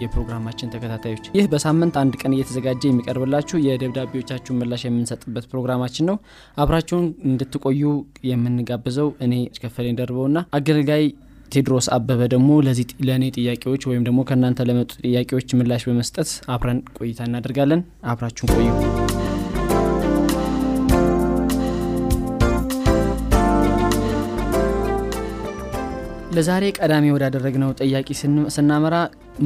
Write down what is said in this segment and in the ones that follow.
የፕሮግራማችን ተከታታዮች ይህ በሳምንት አንድ ቀን እየተዘጋጀ የሚቀርብላችሁ የደብዳቤዎቻችሁን ምላሽ የምንሰጥበት ፕሮግራማችን ነው። አብራችሁን እንድትቆዩ የምንጋብዘው እኔ ከፈለኝ ደርበውና አገልጋይ ቴድሮስ አበበ ደግሞ ለእኔ ጥያቄዎች ወይም ደግሞ ከእናንተ ለመጡ ጥያቄዎች ምላሽ በመስጠት አብረን ቆይታ እናደርጋለን። አብራችሁን ቆዩ ለዛሬ ቀዳሚ ወዳደረግነው ጥያቄ ስናመራ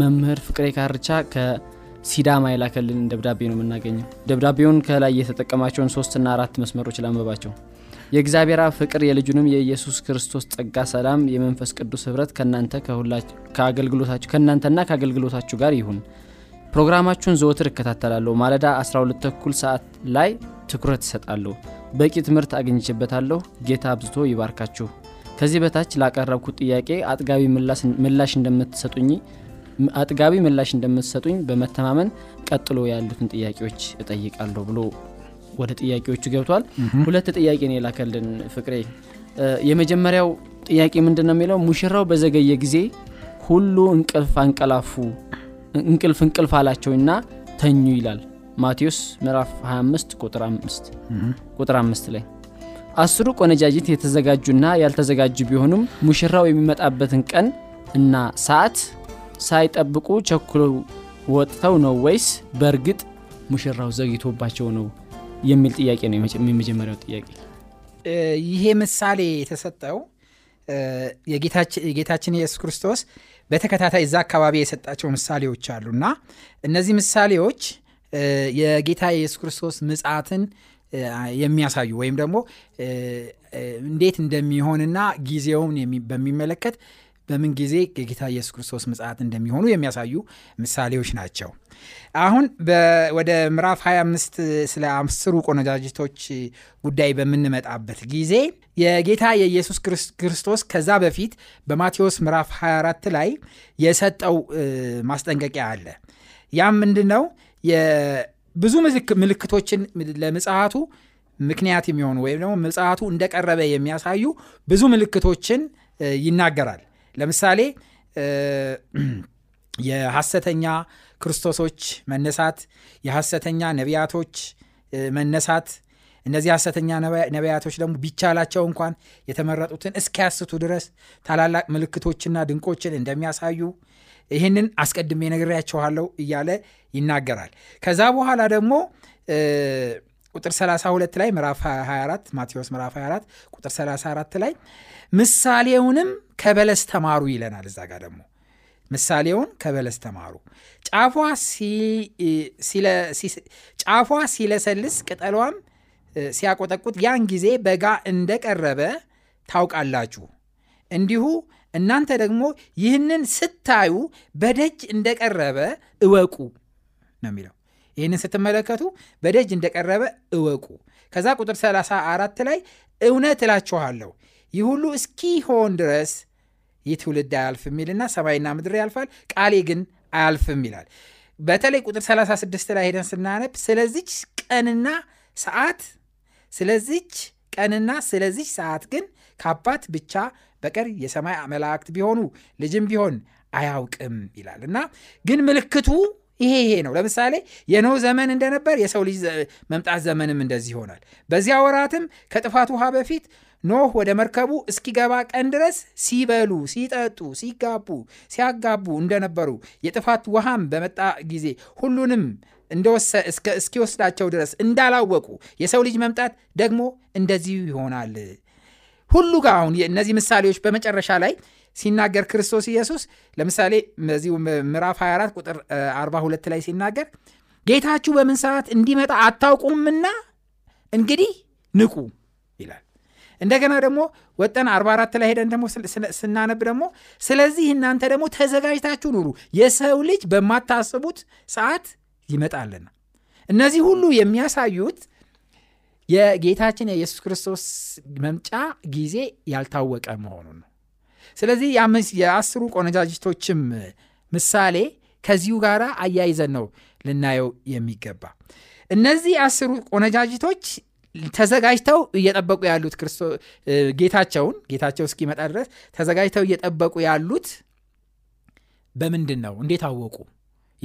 መምህር ፍቅሬ ካርቻ ከሲዳማ የላከልን ደብዳቤ ነው የምናገኘው። ደብዳቤውን ከላይ የተጠቀማቸውን ሶስትና አራት መስመሮች ላንበባቸው የእግዚአብሔር አብ ፍቅር የልጁንም የኢየሱስ ክርስቶስ ጸጋ ሰላም የመንፈስ ቅዱስ ህብረት ከእናንተ ከአገልግሎታችሁ ከእናንተና ከአገልግሎታችሁ ጋር ይሁን። ፕሮግራማችሁን ዘወትር እከታተላለሁ። ማለዳ 12 ተኩል ሰዓት ላይ ትኩረት እሰጣለሁ። በቂ ትምህርት አግኝቼበታለሁ። ጌታ አብዝቶ ይባርካችሁ ከዚህ በታች ላቀረብኩት ጥያቄ አጥጋቢ ምላሽ እንደምትሰጡኝ አጥጋቢ ምላሽ እንደምትሰጡኝ በመተማመን ቀጥሎ ያሉትን ጥያቄዎች እጠይቃለሁ ብሎ ወደ ጥያቄዎቹ ገብቷል። ሁለት ጥያቄ ነው የላከልን ፍቅሬ። የመጀመሪያው ጥያቄ ምንድን ነው የሚለው? ሙሽራው በዘገየ ጊዜ ሁሉ እንቅልፍ አንቀላፉ እንቅልፍ እንቅልፍ አላቸውና ተኙ ይላል። ማቴዎስ ምዕራፍ 25 ቁጥር 5 ቁጥር 5 ላይ አስሩ ቆነጃጅት የተዘጋጁና ያልተዘጋጁ ቢሆኑም ሙሽራው የሚመጣበትን ቀን እና ሰዓት ሳይጠብቁ ቸኩለው ወጥተው ነው ወይስ በእርግጥ ሙሽራው ዘግይቶባቸው ነው የሚል ጥያቄ ነው የመጀመሪያው ጥያቄ? ይሄ ምሳሌ የተሰጠው የጌታችን ኢየሱስ ክርስቶስ በተከታታይ እዛ አካባቢ የሰጣቸው ምሳሌዎች አሉና እነዚህ ምሳሌዎች የጌታ የኢየሱስ ክርስቶስ ምጽአትን የሚያሳዩ ወይም ደግሞ እንዴት እንደሚሆንና ጊዜውን በሚመለከት በምን ጊዜ የጌታ ኢየሱስ ክርስቶስ ምጽአት እንደሚሆኑ የሚያሳዩ ምሳሌዎች ናቸው። አሁን ወደ ምዕራፍ 25 ስለ አስሩ ቆነጃጅቶች ጉዳይ በምንመጣበት ጊዜ የጌታ የኢየሱስ ክርስቶስ ከዛ በፊት በማቴዎስ ምዕራፍ 24 ላይ የሰጠው ማስጠንቀቂያ አለ። ያም ምንድን ነው ብዙ ምልክቶችን ለምጽሐቱ ምክንያት የሚሆኑ ወይም ደግሞ ምጽሐቱ እንደቀረበ የሚያሳዩ ብዙ ምልክቶችን ይናገራል። ለምሳሌ የሐሰተኛ ክርስቶሶች መነሳት የሐሰተኛ ነቢያቶች መነሳት እነዚህ ሐሰተኛ ነቢያቶች ደግሞ ቢቻላቸው እንኳን የተመረጡትን እስኪያስቱ ድረስ ታላላቅ ምልክቶችና ድንቆችን እንደሚያሳዩ ይህንን አስቀድሜ ነግሬያችኋለሁ እያለ ይናገራል። ከዛ በኋላ ደግሞ ቁጥር 32 ላይ ምዕራፍ 24 ማቴዎስ ምዕራፍ 24 ቁጥር 34 ላይ ምሳሌውንም ከበለስ ተማሩ ይለናል። እዛ ጋር ደግሞ ምሳሌውን ከበለስ ተማሩ። ጫፏ ሲለሰልስ ቅጠሏም ሲያቆጠቁት ያን ጊዜ በጋ እንደቀረበ ታውቃላችሁ። እንዲሁ እናንተ ደግሞ ይህንን ስታዩ በደጅ እንደቀረበ እወቁ ነው የሚለው። ይህንን ስትመለከቱ በደጅ እንደቀረበ እወቁ። ከዛ ቁጥር 34 ላይ እውነት እላችኋለሁ ይህ ሁሉ እስኪሆን ድረስ ይህ ትውልድ አያልፍም ይልና ሰማይና ምድር ያልፋል ቃሌ ግን አያልፍም ይላል። በተለይ ቁጥር 36 ላይ ሄደን ስናነብ ስለዚች ቀንና ሰዓት ስለዚች ቀንና ስለዚች ሰዓት ግን ከአባት ብቻ በቀር የሰማይ መላእክት ቢሆኑ ልጅም ቢሆን አያውቅም ይላል። እና ግን ምልክቱ ይሄ ይሄ ነው። ለምሳሌ የኖህ ዘመን እንደነበር የሰው ልጅ መምጣት ዘመንም እንደዚህ ይሆናል። በዚያ ወራትም ከጥፋት ውሃ በፊት ኖህ ወደ መርከቡ እስኪገባ ቀን ድረስ ሲበሉ ሲጠጡ ሲጋቡ ሲያጋቡ እንደነበሩ የጥፋት ውሃም በመጣ ጊዜ ሁሉንም እስኪወስዳቸው ድረስ እንዳላወቁ የሰው ልጅ መምጣት ደግሞ እንደዚሁ ይሆናል ሁሉ ጋር አሁን እነዚህ ምሳሌዎች በመጨረሻ ላይ ሲናገር ክርስቶስ ኢየሱስ ለምሳሌ በዚሁ ምዕራፍ 24 ቁጥር 42 ላይ ሲናገር ጌታችሁ በምን ሰዓት እንዲመጣ አታውቁምና እንግዲህ ንቁ ይላል። እንደገና ደግሞ ወጠን 44 ላይ ሄደን ደግሞ ስናነብ ደግሞ ስለዚህ እናንተ ደግሞ ተዘጋጅታችሁ ኑሩ የሰው ልጅ በማታስቡት ሰዓት ይመጣልና። እነዚህ ሁሉ የሚያሳዩት የጌታችን የኢየሱስ ክርስቶስ መምጫ ጊዜ ያልታወቀ መሆኑን ነው። ስለዚህ የአስሩ ቆነጃጅቶችም ምሳሌ ከዚሁ ጋር አያይዘን ነው ልናየው የሚገባ። እነዚህ አስሩ ቆነጃጅቶች ተዘጋጅተው እየጠበቁ ያሉት ጌታቸውን ጌታቸው እስኪመጣ ድረስ ተዘጋጅተው እየጠበቁ ያሉት በምንድን ነው? እንዴት አወቁ?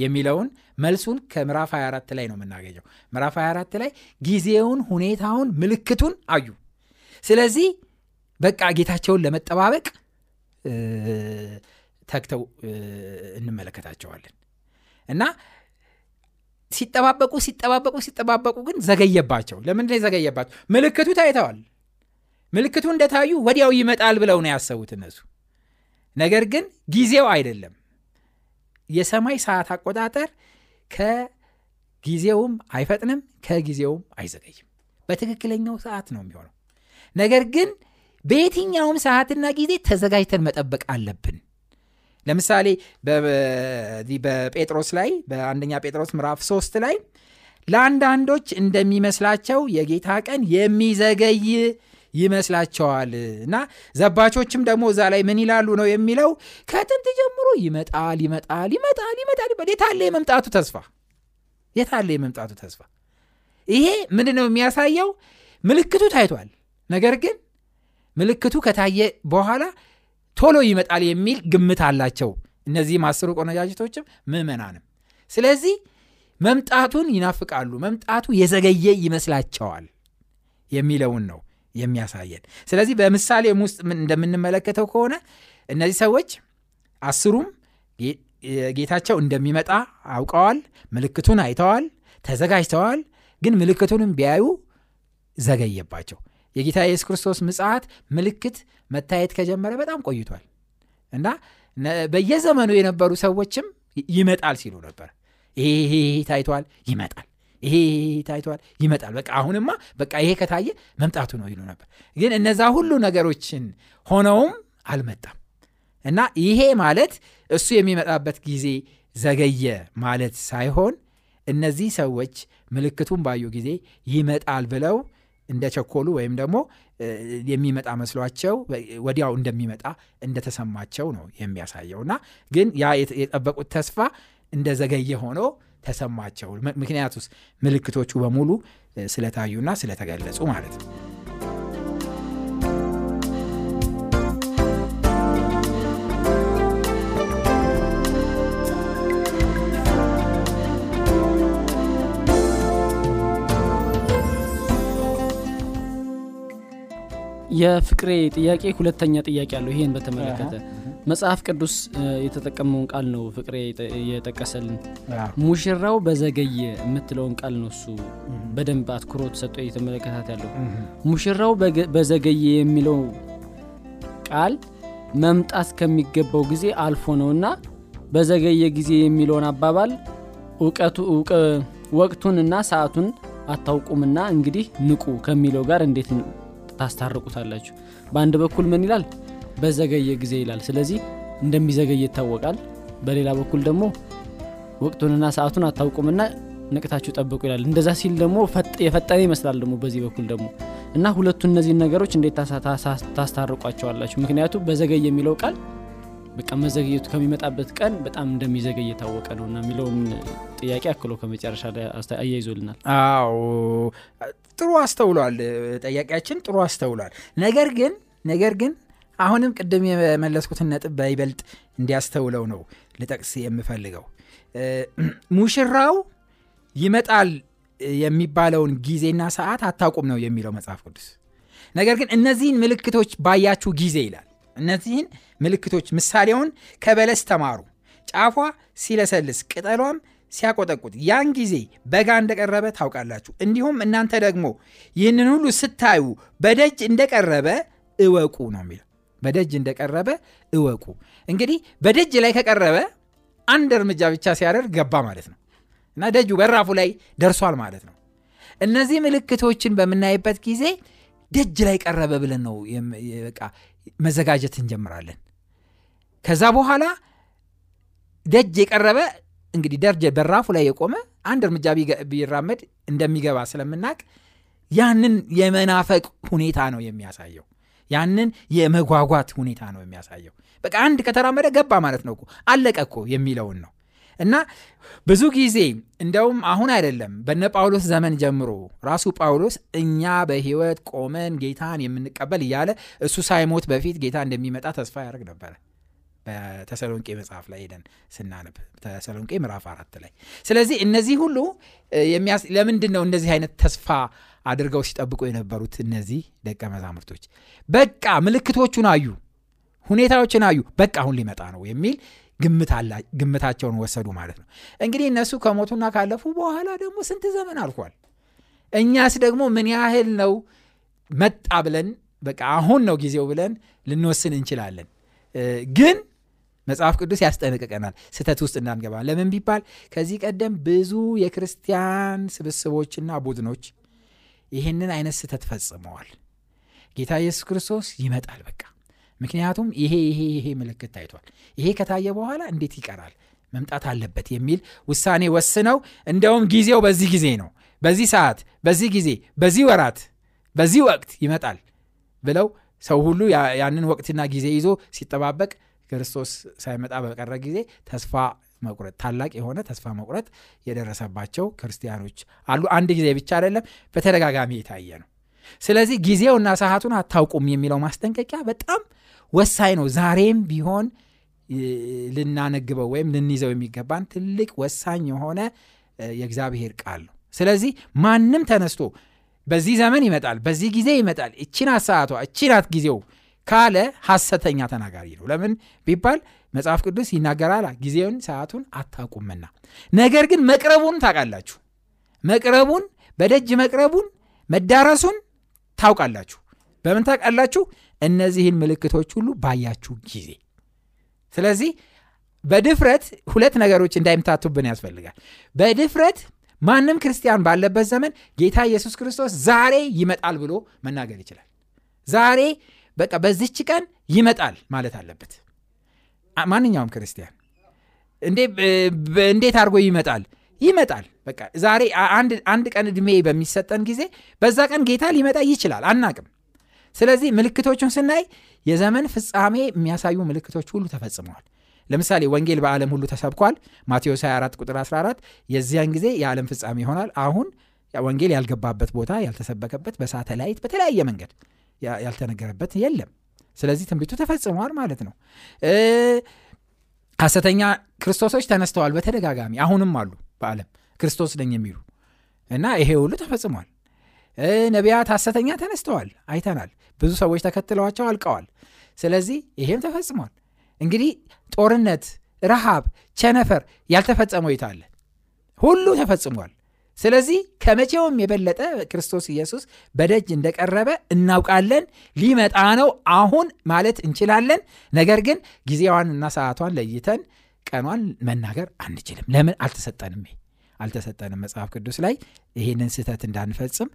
የሚለውን መልሱን ከምዕራፍ 24 ላይ ነው የምናገኘው። ምዕራፍ 24 ላይ ጊዜውን፣ ሁኔታውን፣ ምልክቱን አዩ። ስለዚህ በቃ ጌታቸውን ለመጠባበቅ ተግተው እንመለከታቸዋለን እና ሲጠባበቁ ሲጠባበቁ ሲጠባበቁ ግን ዘገየባቸው። ለምንድን የዘገየባቸው? ምልክቱ ታይተዋል። ምልክቱ እንደታዩ ወዲያው ይመጣል ብለው ነው ያሰቡት እነሱ። ነገር ግን ጊዜው አይደለም። የሰማይ ሰዓት አቆጣጠር ከጊዜውም አይፈጥንም ከጊዜውም አይዘገይም። በትክክለኛው ሰዓት ነው የሚሆነው። ነገር ግን በየትኛውም ሰዓትና ጊዜ ተዘጋጅተን መጠበቅ አለብን። ለምሳሌ በጴጥሮስ ላይ በአንደኛ ጴጥሮስ ምዕራፍ ሶስት ላይ ለአንዳንዶች እንደሚመስላቸው የጌታ ቀን የሚዘገይ ይመስላቸዋል። እና ዘባቾችም ደግሞ እዛ ላይ ምን ይላሉ ነው የሚለው? ከጥንት ጀምሮ ይመጣል ይመጣል ይመጣል ይመጣል የታለ የመምጣቱ ተስፋ? የታለ የመምጣቱ ተስፋ? ይሄ ምንድን ነው የሚያሳየው? ምልክቱ ታይቷል። ነገር ግን ምልክቱ ከታየ በኋላ ቶሎ ይመጣል የሚል ግምት አላቸው እነዚህም አስሩ ቆነጃጅቶችም ምዕመናንም። ስለዚህ መምጣቱን ይናፍቃሉ መምጣቱ የዘገየ ይመስላቸዋል የሚለውን ነው የሚያሳየን። ስለዚህ በምሳሌም ውስጥ እንደምንመለከተው ከሆነ እነዚህ ሰዎች አስሩም ጌታቸው እንደሚመጣ አውቀዋል ምልክቱን አይተዋል ተዘጋጅተዋል ግን ምልክቱንም ቢያዩ ዘገየባቸው። የጌታ የኢየሱስ ክርስቶስ ምጽት ምልክት መታየት ከጀመረ በጣም ቆይቷል። እና በየዘመኑ የነበሩ ሰዎችም ይመጣል ሲሉ ነበር። ይሄ ታይቷል ይመጣል ይሄ ታይቷል ይመጣል በቃ አሁንማ በቃ ይሄ ከታየ መምጣቱ ነው ይሉ ነበር። ግን እነዛ ሁሉ ነገሮችን ሆነውም አልመጣም። እና ይሄ ማለት እሱ የሚመጣበት ጊዜ ዘገየ ማለት ሳይሆን እነዚህ ሰዎች ምልክቱን ባዩ ጊዜ ይመጣል ብለው እንደቸኮሉ ወይም ደግሞ የሚመጣ መስሏቸው ወዲያው እንደሚመጣ እንደተሰማቸው ነው የሚያሳየው። እና ግን ያ የጠበቁት ተስፋ እንደዘገየ ሆኖ ተሰማቸው። ምክንያቱስ ምልክቶቹ በሙሉ ስለታዩና ስለተገለጹ ማለት ነው። የፍቅሬ ጥያቄ ሁለተኛ ጥያቄ አለው። ይሄን በተመለከተ መጽሐፍ ቅዱስ የተጠቀመውን ቃል ነው ፍቅሬ የጠቀሰልን። ሙሽራው በዘገየ የምትለውን ቃል ነው እሱ በደንብ አትኩሮት ሰጥቶ እየተመለከታት ያለው። ሙሽራው በዘገየ የሚለው ቃል መምጣት ከሚገባው ጊዜ አልፎ ነውና በዘገየ ጊዜ የሚለውን አባባል ወቅቱንና ሰዓቱን አታውቁምና እንግዲህ ንቁ ከሚለው ጋር እንዴት ታስታርቁታላችሁ? በአንድ በኩል ምን ይላል በዘገየ ጊዜ ይላል። ስለዚህ እንደሚዘገይ ይታወቃል። በሌላ በኩል ደግሞ ወቅቱንና ሰዓቱን አታውቁምና ንቅታችሁ ጠብቁ ይላል። እንደዛ ሲል ደግሞ የፈጠነ ይመስላል ደግሞ በዚህ በኩል ደግሞ እና ሁለቱ እነዚህን ነገሮች እንዴት ታስታርቋቸዋላችሁ? ምክንያቱም በዘገይ የሚለው ቃል በቃ መዘግየቱ ከሚመጣበት ቀን በጣም እንደሚዘገይ የታወቀ ነው እና የሚለውን ጥያቄ አክሎ ከመጨረሻ አያይዞልናል። አዎ ጥሩ አስተውሏል። ጠያቂያችን ጥሩ አስተውሏል። ነገር ግን ነገር ግን አሁንም ቅድም የመለስኩትን ነጥብ በይበልጥ እንዲያስተውለው ነው ልጠቅስ የምፈልገው። ሙሽራው ይመጣል የሚባለውን ጊዜና ሰዓት አታውቁም ነው የሚለው መጽሐፍ ቅዱስ። ነገር ግን እነዚህን ምልክቶች ባያችሁ ጊዜ ይላል። እነዚህን ምልክቶች ምሳሌውን ከበለስ ተማሩ። ጫፏ ሲለሰልስ ቅጠሏም ሲያቆጠቁት ያን ጊዜ በጋ እንደቀረበ ታውቃላችሁ። እንዲሁም እናንተ ደግሞ ይህንን ሁሉ ስታዩ በደጅ እንደቀረበ እወቁ ነው የሚለው በደጅ እንደቀረበ እወቁ። እንግዲህ በደጅ ላይ ከቀረበ አንድ እርምጃ ብቻ ሲያደርግ ገባ ማለት ነው። እና ደጁ በራፉ ላይ ደርሷል ማለት ነው። እነዚህ ምልክቶችን በምናይበት ጊዜ ደጅ ላይ ቀረበ ብለን ነው በቃ መዘጋጀት እንጀምራለን። ከዛ በኋላ ደጅ የቀረበ እንግዲህ ደርጀ በራፉ ላይ የቆመ አንድ እርምጃ ቢራመድ እንደሚገባ ስለምናቅ ያንን የመናፈቅ ሁኔታ ነው የሚያሳየው ያንን የመጓጓት ሁኔታ ነው የሚያሳየው። በቃ አንድ ከተራመደ ገባ ማለት ነው አለቀ እኮ የሚለውን ነው። እና ብዙ ጊዜ እንደውም አሁን አይደለም በነ ጳውሎስ ዘመን ጀምሮ ራሱ ጳውሎስ እኛ በህይወት ቆመን ጌታን የምንቀበል እያለ እሱ ሳይሞት በፊት ጌታ እንደሚመጣ ተስፋ ያደርግ ነበረ። በተሰሎንቄ መጽሐፍ ላይ ሄደን ስናነብ ተሰሎንቄ ምዕራፍ አራት ላይ። ስለዚህ እነዚህ ሁሉ ለምንድን ነው እንደዚህ አይነት ተስፋ አድርገው ሲጠብቁ የነበሩት እነዚህ ደቀ መዛሙርቶች። በቃ ምልክቶቹን አዩ ሁኔታዎችን አዩ። በቃ አሁን ሊመጣ ነው የሚል ግምታቸውን ወሰዱ ማለት ነው። እንግዲህ እነሱ ከሞቱና ካለፉ በኋላ ደግሞ ስንት ዘመን አልፏል? እኛስ ደግሞ ምን ያህል ነው መጣ ብለን በቃ አሁን ነው ጊዜው ብለን ልንወስን እንችላለን? ግን መጽሐፍ ቅዱስ ያስጠነቅቀናል። ስተት ውስጥ እንዳንገባ። ለምን ቢባል ከዚህ ቀደም ብዙ የክርስቲያን ስብስቦችና ቡድኖች ይህንን አይነት ስተት ፈጽመዋል። ጌታ ኢየሱስ ክርስቶስ ይመጣል በቃ። ምክንያቱም ይሄ ይሄ ይሄ ምልክት ታይቷል። ይሄ ከታየ በኋላ እንዴት ይቀራል? መምጣት አለበት የሚል ውሳኔ ወስነው እንደውም ጊዜው በዚህ ጊዜ ነው። በዚህ ሰዓት በዚህ ጊዜ በዚህ ወራት በዚህ ወቅት ይመጣል ብለው ሰው ሁሉ ያንን ወቅትና ጊዜ ይዞ ሲጠባበቅ ክርስቶስ ሳይመጣ በቀረ ጊዜ ተስፋ መቁረጥ ታላቅ የሆነ ተስፋ መቁረጥ የደረሰባቸው ክርስቲያኖች አሉ። አንድ ጊዜ ብቻ አይደለም በተደጋጋሚ የታየ ነው። ስለዚህ ጊዜውና ሰዓቱን አታውቁም የሚለው ማስጠንቀቂያ በጣም ወሳኝ ነው። ዛሬም ቢሆን ልናነግበው ወይም ልንይዘው የሚገባን ትልቅ ወሳኝ የሆነ የእግዚአብሔር ቃል ነው። ስለዚህ ማንም ተነስቶ በዚህ ዘመን ይመጣል በዚህ ጊዜ ይመጣል እቺናት ሰዓቷ እቺናት ጊዜው ካለ ሐሰተኛ ተናጋሪ ነው። ለምን ቢባል መጽሐፍ ቅዱስ ይናገራል ጊዜውን ሰዓቱን አታውቁምና። ነገር ግን መቅረቡን ታውቃላችሁ። መቅረቡን በደጅ መቅረቡን መዳረሱን ታውቃላችሁ። በምን ታውቃላችሁ? እነዚህን ምልክቶች ሁሉ ባያችሁ ጊዜ። ስለዚህ በድፍረት ሁለት ነገሮች እንዳይምታቱብን ያስፈልጋል። በድፍረት ማንም ክርስቲያን ባለበት ዘመን ጌታ ኢየሱስ ክርስቶስ ዛሬ ይመጣል ብሎ መናገር ይችላል። ዛሬ በቃ በዚች ቀን ይመጣል ማለት አለበት ማንኛውም ክርስቲያን እንዴት አድርጎ ይመጣል? ይመጣል። በቃ ዛሬ አንድ ቀን ዕድሜ በሚሰጠን ጊዜ በዛ ቀን ጌታ ሊመጣ ይችላል። አናቅም። ስለዚህ ምልክቶቹን ስናይ የዘመን ፍጻሜ የሚያሳዩ ምልክቶች ሁሉ ተፈጽመዋል። ለምሳሌ ወንጌል በዓለም ሁሉ ተሰብኳል። ማቴዎስ 24 ቁጥር 14 የዚያን ጊዜ የዓለም ፍጻሜ ይሆናል። አሁን ወንጌል ያልገባበት ቦታ ያልተሰበከበት በሳተላይት በተለያየ መንገድ ያልተነገረበት የለም ስለዚህ ትንቢቱ ተፈጽመዋል ማለት ነው። ሐሰተኛ ክርስቶሶች ተነስተዋል በተደጋጋሚ አሁንም አሉ በዓለም ክርስቶስ ነኝ የሚሉ እና ይሄ ሁሉ ተፈጽሟል። ነቢያት ሐሰተኛ ተነስተዋል አይተናል ብዙ ሰዎች ተከትለዋቸው አልቀዋል። ስለዚህ ይሄም ተፈጽሟል። እንግዲህ ጦርነት ረሃብ ቸነፈር ያልተፈጸመው የታለ ሁሉ ተፈጽሟል ስለዚህ ከመቼውም የበለጠ ክርስቶስ ኢየሱስ በደጅ እንደቀረበ እናውቃለን ሊመጣ ነው አሁን ማለት እንችላለን። ነገር ግን ጊዜዋንና ሰዓቷን ለይተን ቀኗን መናገር አንችልም። ለምን? አልተሰጠንም። አልተሰጠንም። መጽሐፍ ቅዱስ ላይ ይህንን ስህተት እንዳንፈጽም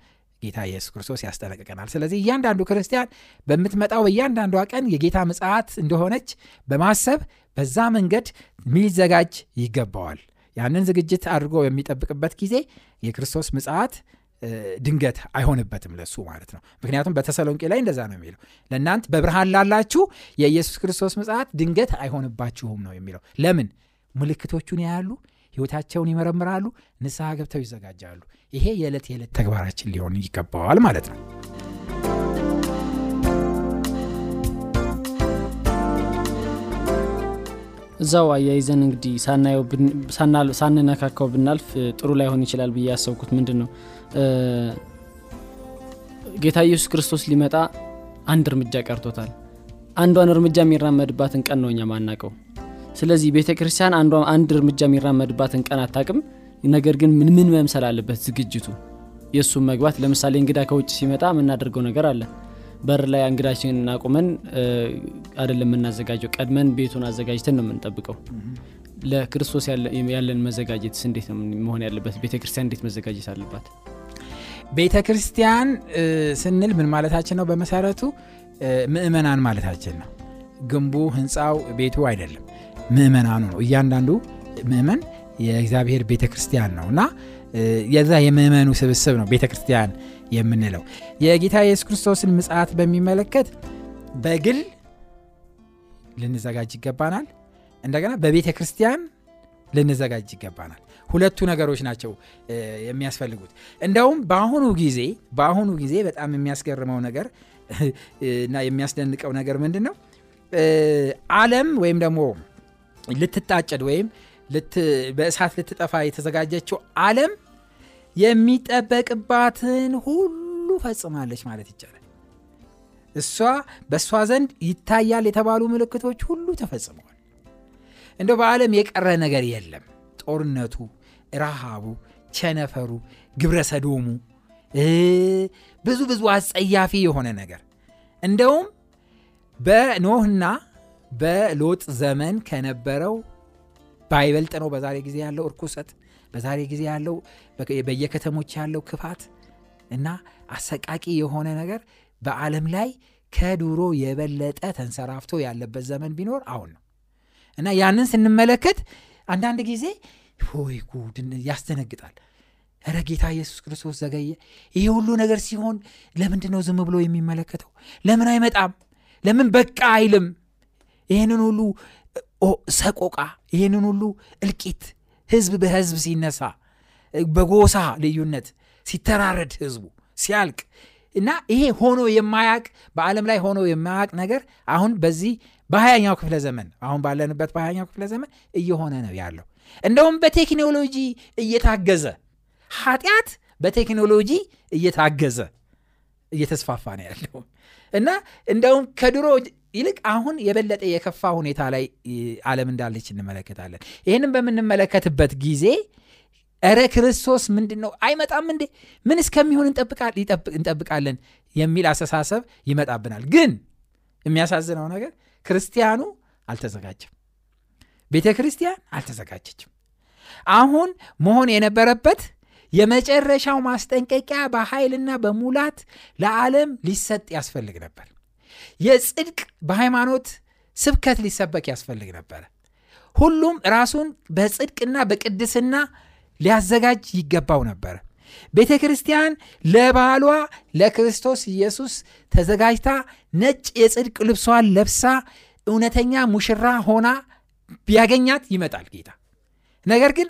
ጌታ ኢየሱስ ክርስቶስ ያስጠነቅቀናል። ስለዚህ እያንዳንዱ ክርስቲያን በምትመጣው በእያንዳንዷ ቀን የጌታ ምጽአት እንደሆነች በማሰብ በዛ መንገድ ሊዘጋጅ ይገባዋል ያንን ዝግጅት አድርጎ የሚጠብቅበት ጊዜ የክርስቶስ ምጽአት ድንገት አይሆንበትም ለሱ ማለት ነው። ምክንያቱም በተሰሎንቄ ላይ እንደዛ ነው የሚለው። ለእናንት በብርሃን ላላችሁ የኢየሱስ ክርስቶስ ምጽአት ድንገት አይሆንባችሁም ነው የሚለው። ለምን? ምልክቶቹን ያያሉ ህይወታቸውን ይመረምራሉ ንስሐ ገብተው ይዘጋጃሉ። ይሄ የዕለት የዕለት ተግባራችን ሊሆን ይገባዋል ማለት ነው እዛው አያይዘን እንግዲህ ሳንነካካው ብናልፍ ጥሩ ላይሆን ይችላል ብዬ ያሰብኩት ምንድን ነው ጌታ ኢየሱስ ክርስቶስ ሊመጣ አንድ እርምጃ ቀርቶታል። አንዷን እርምጃ የሚራመድባትን ቀን ነው እኛ ማናቀው ስለዚህ ቤተ ክርስቲያን አንድ እርምጃ የሚራመድባትን ቀን አታቅም ነገር ግን ምን ምን መምሰል አለበት ዝግጅቱ? የእሱም መግባት ለምሳሌ እንግዳ ከውጭ ሲመጣ የምናደርገው ነገር አለ በር ላይ እንግዳችንን አቁመን አይደለም የምናዘጋጀው ቀድመን ቤቱን አዘጋጅተን ነው የምንጠብቀው። ለክርስቶስ ያለን መዘጋጀትስ እንዴት ነው መሆን ያለበት? ቤተ ክርስቲያን እንዴት መዘጋጀት አለባት? ቤተ ክርስቲያን ስንል ምን ማለታችን ነው? በመሰረቱ ምእመናን ማለታችን ነው። ግንቡ ህንፃው ቤቱ አይደለም። ምእመናኑ ነው። እያንዳንዱ ምእመን የእግዚአብሔር ቤተ ክርስቲያን ነው እና የዛ የምእመኑ ስብስብ ነው ቤተ ክርስቲያን የምንለው። የጌታ ኢየሱስ ክርስቶስን ምጽአት በሚመለከት በግል ልንዘጋጅ ይገባናል። እንደገና በቤተ ክርስቲያን ልንዘጋጅ ይገባናል። ሁለቱ ነገሮች ናቸው የሚያስፈልጉት። እንደውም በአሁኑ ጊዜ በአሁኑ ጊዜ በጣም የሚያስገርመው ነገር እና የሚያስደንቀው ነገር ምንድን ነው? ዓለም ወይም ደግሞ ልትጣጨድ ወይም በእሳት ልትጠፋ የተዘጋጀችው ዓለም የሚጠበቅባትን ሁሉ ፈጽማለች ማለት ይቻላል። እሷ በእሷ ዘንድ ይታያል የተባሉ ምልክቶች ሁሉ ተፈጽመዋል። እንደው በዓለም የቀረ ነገር የለም። ጦርነቱ፣ ረሃቡ፣ ቸነፈሩ፣ ግብረ ሰዶሙ፣ ብዙ ብዙ አጸያፊ የሆነ ነገር እንደውም በኖህና በሎጥ ዘመን ከነበረው ባይበልጥ ነው በዛሬ ጊዜ ያለው እርኩሰት፣ በዛሬ ጊዜ ያለው በየከተሞች ያለው ክፋት እና አሰቃቂ የሆነ ነገር በዓለም ላይ ከድሮ የበለጠ ተንሰራፍቶ ያለበት ዘመን ቢኖር አሁን ነው እና ያንን ስንመለከት አንዳንድ ጊዜ ሆይ ጉድ ያስደነግጣል። ኧረ ጌታ ኢየሱስ ክርስቶስ ዘገየ። ይሄ ሁሉ ነገር ሲሆን ለምንድን ነው ዝም ብሎ የሚመለከተው? ለምን አይመጣም? ለምን በቃ አይልም? ይህንን ሁሉ ሰቆቃ፣ ይህንን ሁሉ እልቂት፣ ህዝብ በህዝብ ሲነሳ፣ በጎሳ ልዩነት ሲተራረድ፣ ህዝቡ ሲያልቅ እና ይሄ ሆኖ የማያቅ በዓለም ላይ ሆኖ የማያቅ ነገር አሁን በዚህ በሀያኛው ክፍለ ዘመን አሁን ባለንበት በሀያኛው ክፍለ ዘመን እየሆነ ነው ያለው። እንደውም በቴክኖሎጂ እየታገዘ ኃጢአት በቴክኖሎጂ እየታገዘ እየተስፋፋ ነው ያለው እና እንደውም ከድሮ ይልቅ አሁን የበለጠ የከፋ ሁኔታ ላይ ዓለም እንዳለች እንመለከታለን። ይህንም በምንመለከትበት ጊዜ እረ ክርስቶስ ምንድን ነው አይመጣም እንዴ? ምን እስከሚሆን እንጠብቃለን የሚል አስተሳሰብ ይመጣብናል። ግን የሚያሳዝነው ነገር ክርስቲያኑ አልተዘጋጀም። ቤተ ክርስቲያን አልተዘጋጀችም። አሁን መሆን የነበረበት የመጨረሻው ማስጠንቀቂያ በኃይልና በሙላት ለዓለም ሊሰጥ ያስፈልግ ነበር። የጽድቅ በሃይማኖት ስብከት ሊሰበክ ያስፈልግ ነበረ። ሁሉም ራሱን በጽድቅና በቅድስና ሊያዘጋጅ ይገባው ነበረ። ቤተ ክርስቲያን ለባሏ ለክርስቶስ ኢየሱስ ተዘጋጅታ ነጭ የጽድቅ ልብሷን ለብሳ እውነተኛ ሙሽራ ሆና ቢያገኛት ይመጣል ጌታ። ነገር ግን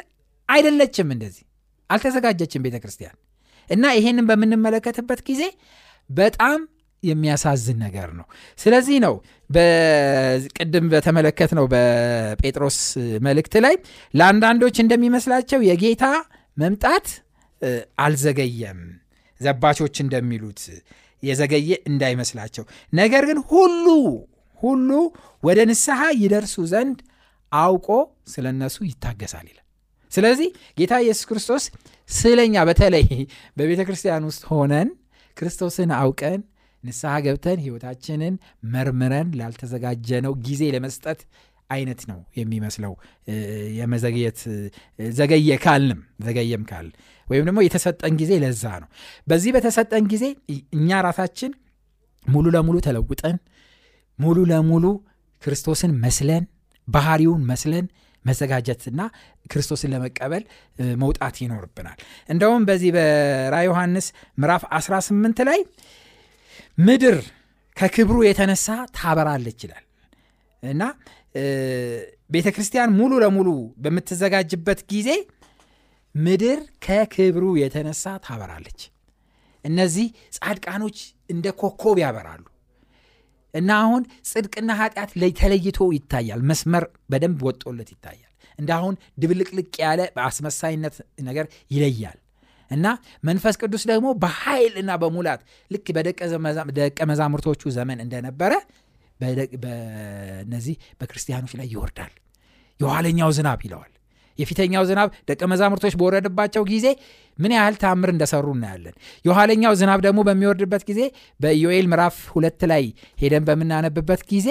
አይደለችም፣ እንደዚህ አልተዘጋጀችም ቤተ ክርስቲያን እና ይሄንን በምንመለከትበት ጊዜ በጣም የሚያሳዝን ነገር ነው። ስለዚህ ነው ቅድም በተመለከት ነው በጴጥሮስ መልእክት ላይ ለአንዳንዶች እንደሚመስላቸው የጌታ መምጣት አልዘገየም፣ ዘባቾች እንደሚሉት የዘገየ እንዳይመስላቸው፣ ነገር ግን ሁሉ ሁሉ ወደ ንስሐ ይደርሱ ዘንድ አውቆ ስለ እነሱ ይታገሳል ይላል። ስለዚህ ጌታ ኢየሱስ ክርስቶስ ስለኛ በተለይ በቤተ ክርስቲያን ውስጥ ሆነን ክርስቶስን አውቀን ንስሐ ገብተን ሕይወታችንን መርምረን ላልተዘጋጀነው ጊዜ ለመስጠት አይነት ነው የሚመስለው። የመዘግየት ዘገየ ካልንም ዘገየም ካል ወይም ደግሞ የተሰጠን ጊዜ ለዛ ነው። በዚህ በተሰጠን ጊዜ እኛ ራሳችን ሙሉ ለሙሉ ተለውጠን ሙሉ ለሙሉ ክርስቶስን መስለን ባህሪውን መስለን መዘጋጀትና ክርስቶስን ለመቀበል መውጣት ይኖርብናል። እንደውም በዚህ በራ ዮሐንስ ምዕራፍ 18 ላይ ምድር ከክብሩ የተነሳ ታበራለች ይላል እና ቤተ ክርስቲያን ሙሉ ለሙሉ በምትዘጋጅበት ጊዜ ምድር ከክብሩ የተነሳ ታበራለች። እነዚህ ጻድቃኖች እንደ ኮከብ ያበራሉ እና አሁን ጽድቅና ኃጢአት ተለይቶ ይታያል። መስመር በደንብ ወጦለት ይታያል። እንደ አሁን ድብልቅልቅ ያለ በአስመሳይነት ነገር ይለያል እና መንፈስ ቅዱስ ደግሞ በኃይል እና በሙላት ልክ በደቀ መዛሙርቶቹ ዘመን እንደነበረ በነዚህ በክርስቲያኖች ላይ ይወርዳል። የኋለኛው ዝናብ ይለዋል። የፊተኛው ዝናብ ደቀ መዛሙርቶች በወረድባቸው ጊዜ ምን ያህል ታምር እንደሰሩ እናያለን። የኋለኛው ዝናብ ደግሞ በሚወርድበት ጊዜ በኢዮኤል ምዕራፍ ሁለት ላይ ሄደን በምናነብበት ጊዜ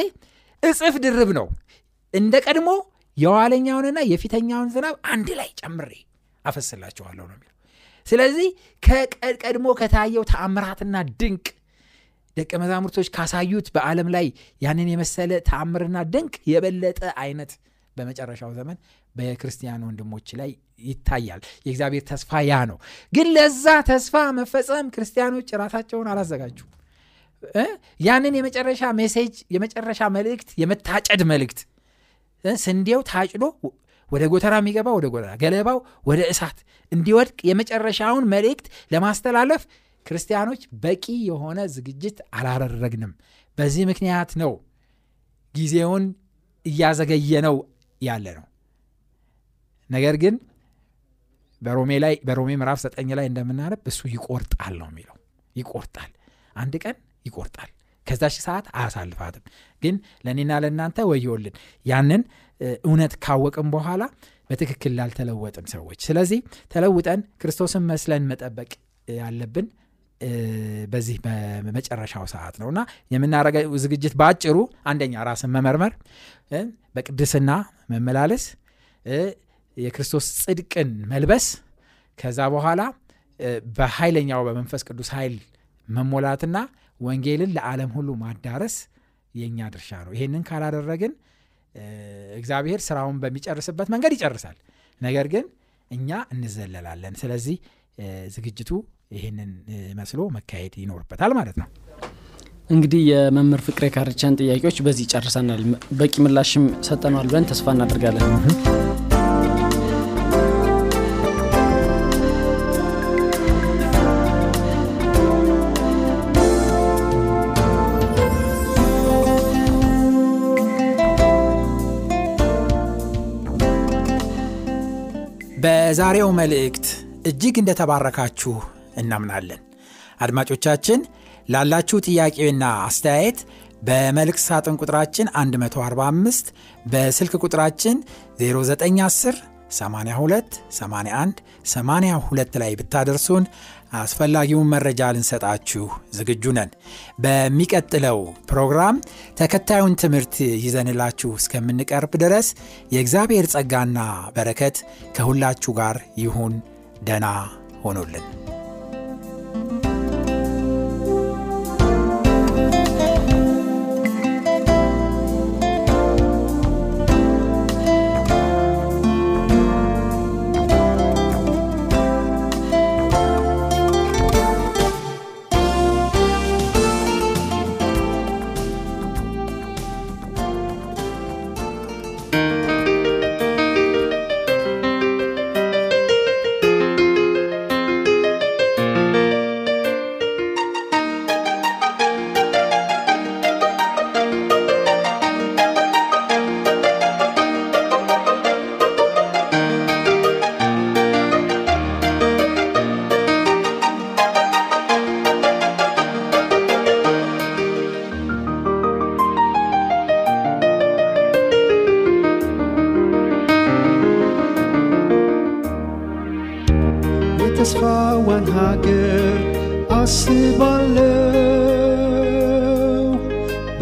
እጽፍ ድርብ ነው። እንደ ቀድሞ የኋለኛውንና የፊተኛውን ዝናብ አንድ ላይ ጨምሬ አፈስላቸዋለሁ ነው ስለዚህ ከቀድሞ ከታየው ተአምራትና ድንቅ ደቀ መዛሙርቶች ካሳዩት በዓለም ላይ ያንን የመሰለ ተአምርና ድንቅ የበለጠ አይነት በመጨረሻው ዘመን በክርስቲያን ወንድሞች ላይ ይታያል። የእግዚአብሔር ተስፋ ያ ነው። ግን ለዛ ተስፋ መፈጸም ክርስቲያኖች ራሳቸውን አላዘጋጁም። ያንን የመጨረሻ message፣ የመጨረሻ መልእክት፣ የመታጨድ መልእክት ስንዴው ታጭዶ ወደ ጎተራ የሚገባ ወደ ጎተራ፣ ገለባው ወደ እሳት እንዲወድቅ የመጨረሻውን መልእክት ለማስተላለፍ ክርስቲያኖች በቂ የሆነ ዝግጅት አላደረግንም። በዚህ ምክንያት ነው ጊዜውን እያዘገየ ነው ያለ ነው። ነገር ግን በሮሜ ላይ በሮሜ ምዕራፍ ዘጠኝ ላይ እንደምናነብ እሱ ይቆርጣል ነው የሚለው። ይቆርጣል፣ አንድ ቀን ይቆርጣል። ከዛች ሰዓት አያሳልፋትም። ግን ለእኔና ለእናንተ ወዮልን ያንን እውነት ካወቅም በኋላ በትክክል ላልተለወጥን ሰዎች። ስለዚህ ተለውጠን ክርስቶስን መስለን መጠበቅ ያለብን በዚህ በመጨረሻው ሰዓት ነው እና የምናረገው ዝግጅት በአጭሩ አንደኛ ራስን መመርመር፣ በቅድስና መመላለስ፣ የክርስቶስ ጽድቅን መልበስ፣ ከዛ በኋላ በኃይለኛው በመንፈስ ቅዱስ ኃይል መሞላትና ወንጌልን ለዓለም ሁሉ ማዳረስ የእኛ ድርሻ ነው። ይሄንን ካላደረግን እግዚአብሔር ስራውን በሚጨርስበት መንገድ ይጨርሳል። ነገር ግን እኛ እንዘለላለን። ስለዚህ ዝግጅቱ ይህንን መስሎ መካሄድ ይኖርበታል ማለት ነው። እንግዲህ የመምህር ፍቅሬ ካርቻን ጥያቄዎች በዚህ ጨርሰናል። በቂ ምላሽም ሰጠነዋል ብለን ተስፋ እናደርጋለን። በዛሬው መልእክት እጅግ እንደተባረካችሁ እናምናለን። አድማጮቻችን ላላችሁ ጥያቄና አስተያየት በመልእክት ሳጥን ቁጥራችን 145 በስልክ ቁጥራችን 0910 82 81 82 ላይ ብታደርሱን አስፈላጊውን መረጃ ልንሰጣችሁ ዝግጁ ነን። በሚቀጥለው ፕሮግራም ተከታዩን ትምህርት ይዘንላችሁ እስከምንቀርብ ድረስ የእግዚአብሔር ጸጋና በረከት ከሁላችሁ ጋር ይሁን። ደና ሆኖልን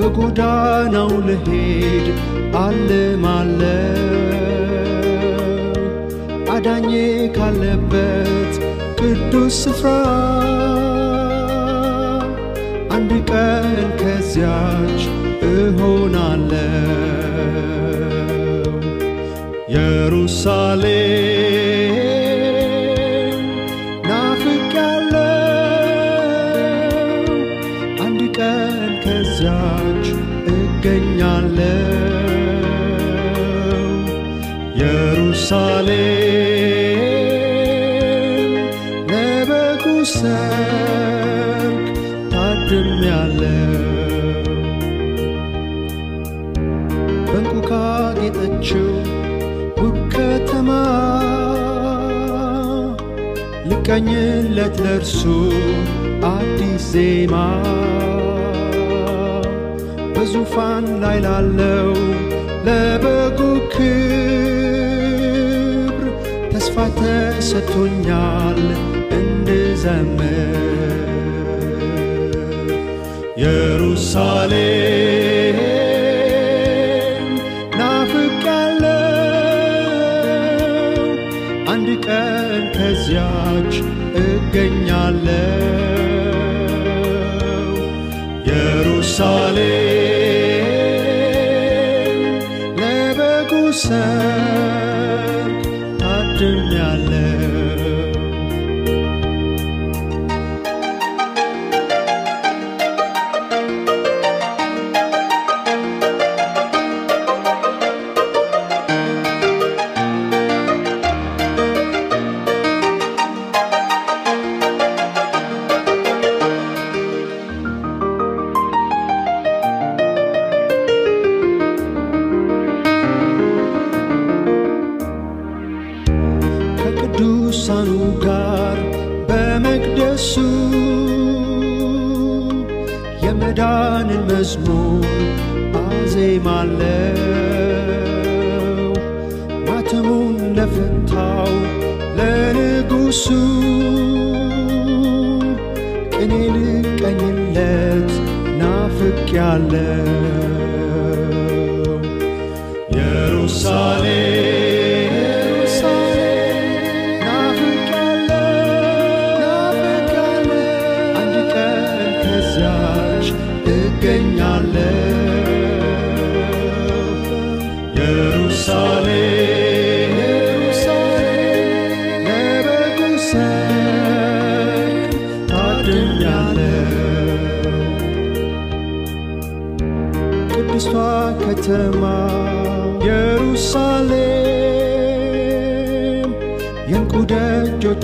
በጎዳናው ልሄድ አልማለው አዳኜ ካለበት ቅዱስ ስፍራ አንድ ቀን ከዚያች እሆናለው ኢየሩሳሌም ልቀኝለት ለእርሱ አዲስ ዜማ። በዙፋን ላይ ላለው ለበጉ ክብር ተስፋ ተሰጥቶኛል እንድዘምር። ኢየሩሳሌም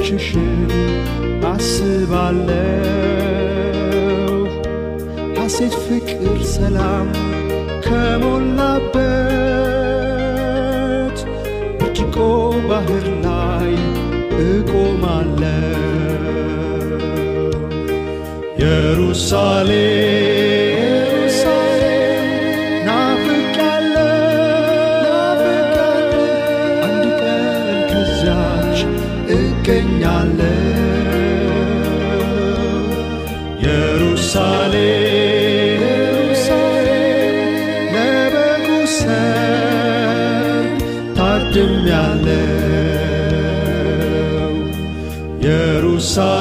چشم بسته بله حسید فکر سلام که ملبت بچکو بهر لای اقوم الله يروساليم እገኛለሁ። ኢየሩሳሌም ለበጉ ሰርግ ታድሜያለሁ። ኢየሩሳሌም